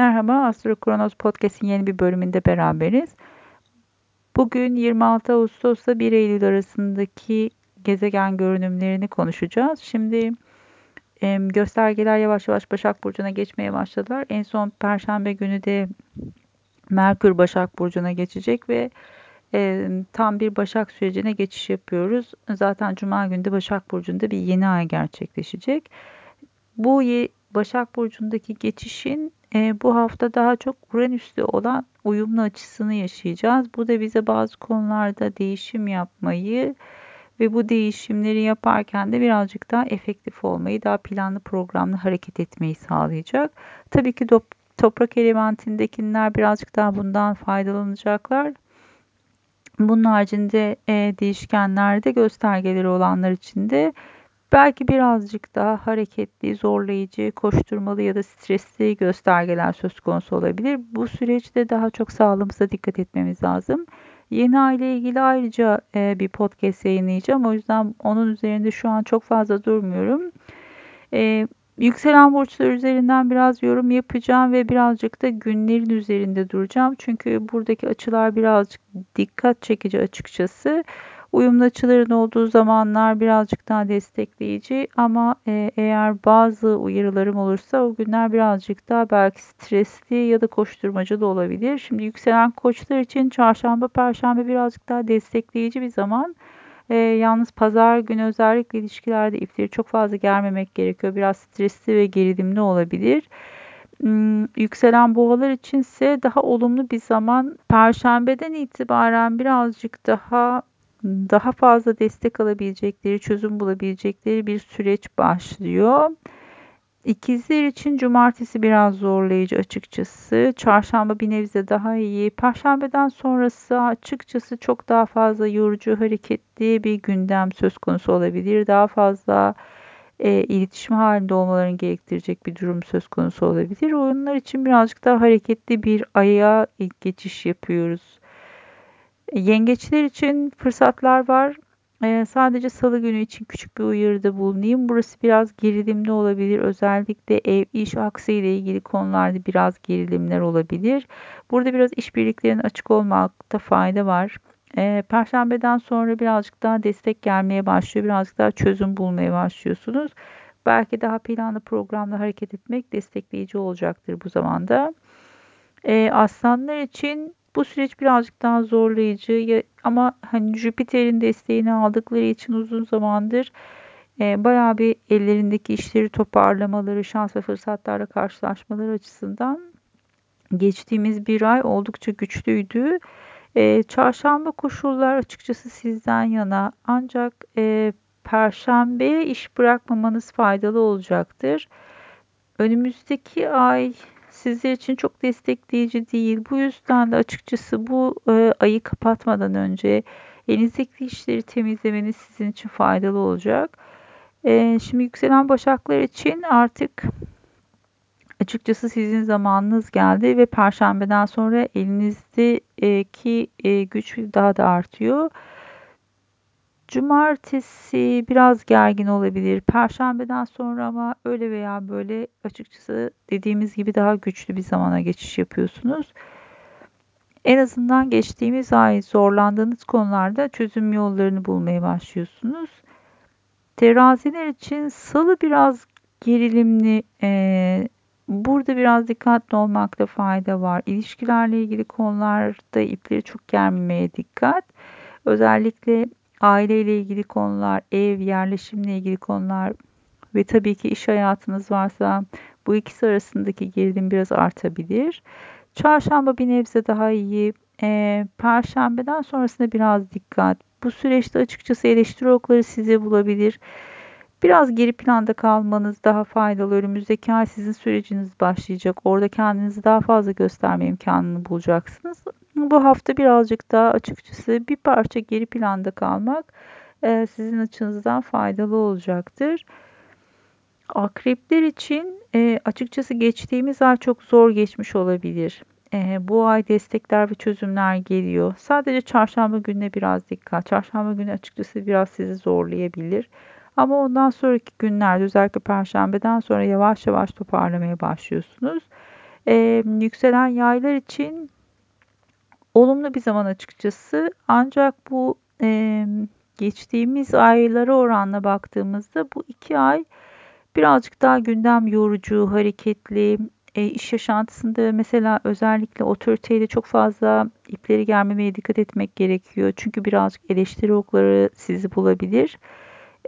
Merhaba, Astro Kronos Podcast'in yeni bir bölümünde beraberiz. Bugün 26 Ağustos'la 1 Eylül arasındaki gezegen görünümlerini konuşacağız. Şimdi göstergeler yavaş yavaş Başak Burcu'na geçmeye başladılar. En son Perşembe günü de Merkür Başak Burcu'na geçecek ve tam bir Başak sürecine geçiş yapıyoruz. Zaten Cuma günü de Başak Burcu'nda bir yeni ay gerçekleşecek. Bu Başak Burcu'ndaki geçişin e, bu hafta daha çok Uranüs'te olan uyumlu açısını yaşayacağız. Bu da bize bazı konularda değişim yapmayı ve bu değişimleri yaparken de birazcık daha efektif olmayı, daha planlı programlı hareket etmeyi sağlayacak. Tabii ki toprak elementindekiler birazcık daha bundan faydalanacaklar. Bunun haricinde e, değişkenlerde göstergeleri olanlar için de Belki birazcık daha hareketli, zorlayıcı, koşturmalı ya da stresli göstergeler söz konusu olabilir. Bu süreçte daha çok sağlığımıza dikkat etmemiz lazım. Yeni ay ile ilgili ayrıca e, bir podcast yayınlayacağım. O yüzden onun üzerinde şu an çok fazla durmuyorum. E, yükselen burçlar üzerinden biraz yorum yapacağım ve birazcık da günlerin üzerinde duracağım. Çünkü buradaki açılar birazcık dikkat çekici açıkçası. Uyumlu açıların olduğu zamanlar birazcık daha destekleyici ama e, eğer bazı uyarılarım olursa o günler birazcık daha belki stresli ya da koşturmacı da olabilir. Şimdi yükselen koçlar için çarşamba, perşembe birazcık daha destekleyici bir zaman. E, yalnız pazar günü özellikle ilişkilerde ipleri çok fazla germemek gerekiyor. Biraz stresli ve gerilimli olabilir. Hmm, yükselen boğalar içinse daha olumlu bir zaman. Perşembeden itibaren birazcık daha daha fazla destek alabilecekleri, çözüm bulabilecekleri bir süreç başlıyor. İkizler için cumartesi biraz zorlayıcı açıkçası. Çarşamba bir nebze daha iyi. Perşembeden sonrası açıkçası çok daha fazla yorucu, hareketli bir gündem söz konusu olabilir. Daha fazla e, iletişim halinde olmalarını gerektirecek bir durum söz konusu olabilir. Oyunlar için birazcık daha hareketli bir aya geçiş yapıyoruz. Yengeçler için fırsatlar var. Ee, sadece salı günü için küçük bir uyarıda bulunayım. Burası biraz gerilimli olabilir. Özellikle ev, iş, aksi ile ilgili konularda biraz gerilimler olabilir. Burada biraz işbirliklerinin açık olmakta fayda var. Ee, Perşembeden sonra birazcık daha destek gelmeye başlıyor. Birazcık daha çözüm bulmaya başlıyorsunuz. Belki daha planlı programla hareket etmek destekleyici olacaktır bu zamanda. Ee, aslanlar için bu süreç birazcık daha zorlayıcı ama hani Jüpiter'in desteğini aldıkları için uzun zamandır e, bayağı bir ellerindeki işleri toparlamaları, şans ve fırsatlarla karşılaşmaları açısından geçtiğimiz bir ay oldukça güçlüydü. E, çarşamba koşullar açıkçası sizden yana ancak e, perşembeye iş bırakmamanız faydalı olacaktır. Önümüzdeki ay sizler için çok destekleyici değil. Bu yüzden de açıkçası bu e, ayı kapatmadan önce elinizdeki işleri temizlemeniz sizin için faydalı olacak. E, şimdi yükselen başaklar için artık açıkçası sizin zamanınız geldi ve perşembeden sonra elinizdeki e, güç daha da artıyor. Cumartesi biraz gergin olabilir. Perşembeden sonra ama öyle veya böyle açıkçası dediğimiz gibi daha güçlü bir zamana geçiş yapıyorsunuz. En azından geçtiğimiz ay zorlandığınız konularda çözüm yollarını bulmaya başlıyorsunuz. Teraziler için salı biraz gerilimli. Ee, burada biraz dikkatli olmakta fayda var. İlişkilerle ilgili konularda ipleri çok germemeye dikkat. Özellikle aileyle ilgili konular, ev, yerleşimle ilgili konular ve tabii ki iş hayatınız varsa bu ikisi arasındaki gerilim biraz artabilir. Çarşamba bir nebze daha iyi. E, Perşembeden sonrasında biraz dikkat. Bu süreçte açıkçası eleştiri okları sizi bulabilir. Biraz geri planda kalmanız daha faydalı. Önümüzdeki ay sizin süreciniz başlayacak. Orada kendinizi daha fazla gösterme imkanını bulacaksınız. Bu hafta birazcık daha açıkçası bir parça geri planda kalmak e, sizin açınızdan faydalı olacaktır. Akrepler için e, açıkçası geçtiğimiz ay çok zor geçmiş olabilir. E, bu ay destekler ve çözümler geliyor. Sadece çarşamba gününe biraz dikkat. Çarşamba günü açıkçası biraz sizi zorlayabilir. Ama ondan sonraki günlerde özellikle perşembeden sonra yavaş yavaş toparlamaya başlıyorsunuz. E, yükselen yaylar için olumlu bir zaman açıkçası. Ancak bu e, geçtiğimiz aylara oranla baktığımızda bu iki ay birazcık daha gündem yorucu, hareketli, e, iş yaşantısında mesela özellikle otoriteyle çok fazla ipleri germemeye dikkat etmek gerekiyor. Çünkü birazcık eleştiri okları sizi bulabilir.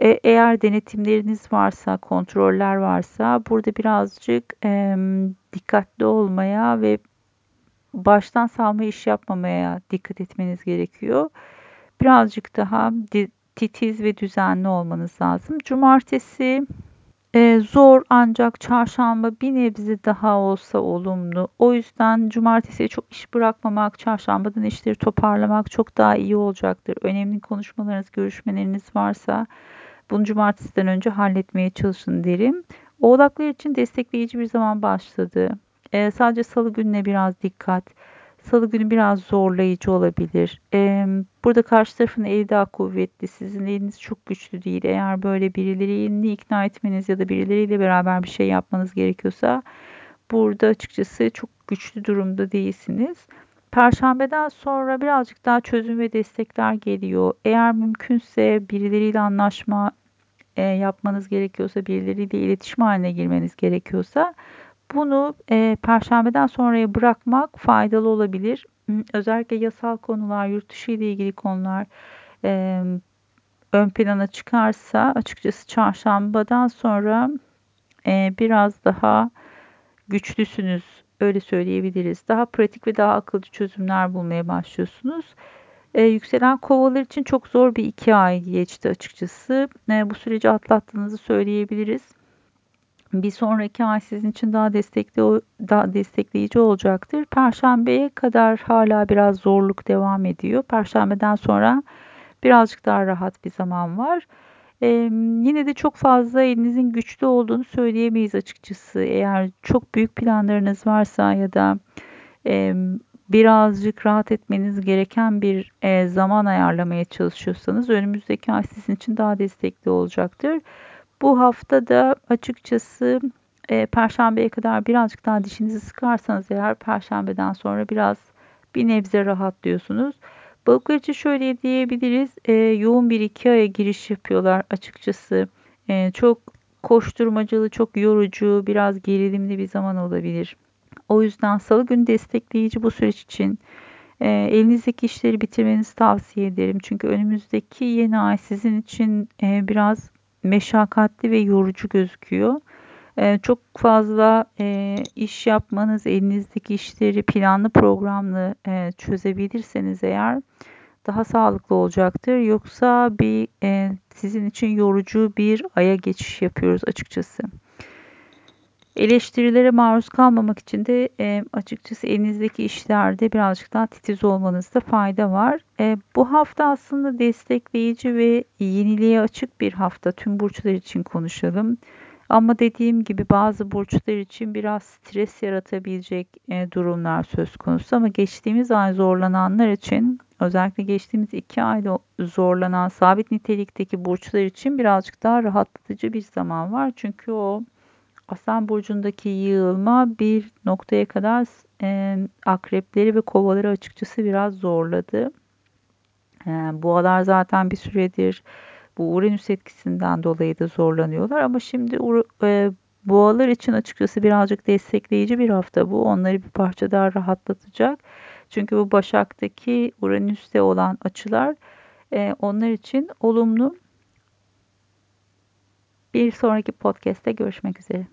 E, eğer denetimleriniz varsa, kontroller varsa burada birazcık e, dikkatli olmaya ve baştan salma iş yapmamaya dikkat etmeniz gerekiyor. Birazcık daha titiz ve düzenli olmanız lazım. Cumartesi e, zor ancak çarşamba bir nebze daha olsa olumlu. O yüzden cumartesiye çok iş bırakmamak, çarşambadan işleri toparlamak çok daha iyi olacaktır. Önemli konuşmalarınız, görüşmeleriniz varsa bunu cumartesiden önce halletmeye çalışın derim. Oğlaklar için destekleyici bir zaman başladı. E, sadece salı gününe biraz dikkat. Salı günü biraz zorlayıcı olabilir. E, burada karşı tarafın eli daha kuvvetli. Sizin eliniz çok güçlü değil. Eğer böyle birilerini ikna etmeniz ya da birileriyle beraber bir şey yapmanız gerekiyorsa burada açıkçası çok güçlü durumda değilsiniz. Perşembeden sonra birazcık daha çözüm ve destekler geliyor. Eğer mümkünse birileriyle anlaşma e, yapmanız gerekiyorsa, birileriyle iletişim haline girmeniz gerekiyorsa bunu e, perşembeden sonraya bırakmak faydalı olabilir. Özellikle yasal konular, yurt dışı ile ilgili konular e, ön plana çıkarsa açıkçası çarşambadan sonra e, biraz daha güçlüsünüz. Öyle söyleyebiliriz. Daha pratik ve daha akılcı çözümler bulmaya başlıyorsunuz. E, yükselen kovalar için çok zor bir iki ay geçti açıkçası. E, bu süreci atlattığınızı söyleyebiliriz. Bir sonraki ay sizin için daha destekli daha destekleyici olacaktır. Perşembeye kadar hala biraz zorluk devam ediyor. Perşembeden sonra birazcık daha rahat bir zaman var. Yine de çok fazla elinizin güçlü olduğunu söyleyemeyiz açıkçası. Eğer çok büyük planlarınız varsa ya da e, birazcık rahat etmeniz gereken bir e, zaman ayarlamaya çalışıyorsanız önümüzdeki ay sizin için daha destekli olacaktır. Bu hafta da açıkçası e, perşembeye kadar birazcık daha dişinizi sıkarsanız eğer perşembeden sonra biraz bir nebze rahatlıyorsunuz. Balıklar için şöyle diyebiliriz. E, yoğun bir iki aya giriş yapıyorlar açıkçası. E, çok koşturmacalı, çok yorucu, biraz gerilimli bir zaman olabilir. O yüzden salı günü destekleyici bu süreç için e, elinizdeki işleri bitirmenizi tavsiye ederim. Çünkü önümüzdeki yeni ay sizin için e, biraz meşakkatli ve yorucu gözüküyor. E, çok fazla e, iş yapmanız, elinizdeki işleri planlı programlı e, çözebilirseniz eğer daha sağlıklı olacaktır. Yoksa bir e, sizin için yorucu bir aya geçiş yapıyoruz açıkçası. Eleştirilere maruz kalmamak için de e, açıkçası elinizdeki işlerde birazcık daha titiz olmanızda fayda var. E, bu hafta aslında destekleyici ve yeniliğe açık bir hafta. Tüm burçlar için konuşalım. Ama dediğim gibi bazı burçlar için biraz stres yaratabilecek e, durumlar söz konusu. Ama geçtiğimiz ay zorlananlar için özellikle geçtiğimiz iki ayda zorlanan sabit nitelikteki burçlar için birazcık daha rahatlatıcı bir zaman var. Çünkü o Aslan burcundaki yığılma bir noktaya kadar e, akrepleri ve kovaları açıkçası biraz zorladı. E, boğalar zaten bir süredir bu Uranüs etkisinden dolayı da zorlanıyorlar ama şimdi e, boğalar için açıkçası birazcık destekleyici bir hafta bu. Onları bir parça daha rahatlatacak. Çünkü bu Başak'taki Uranüs'te olan açılar e, onlar için olumlu. Bir sonraki podcast'te görüşmek üzere.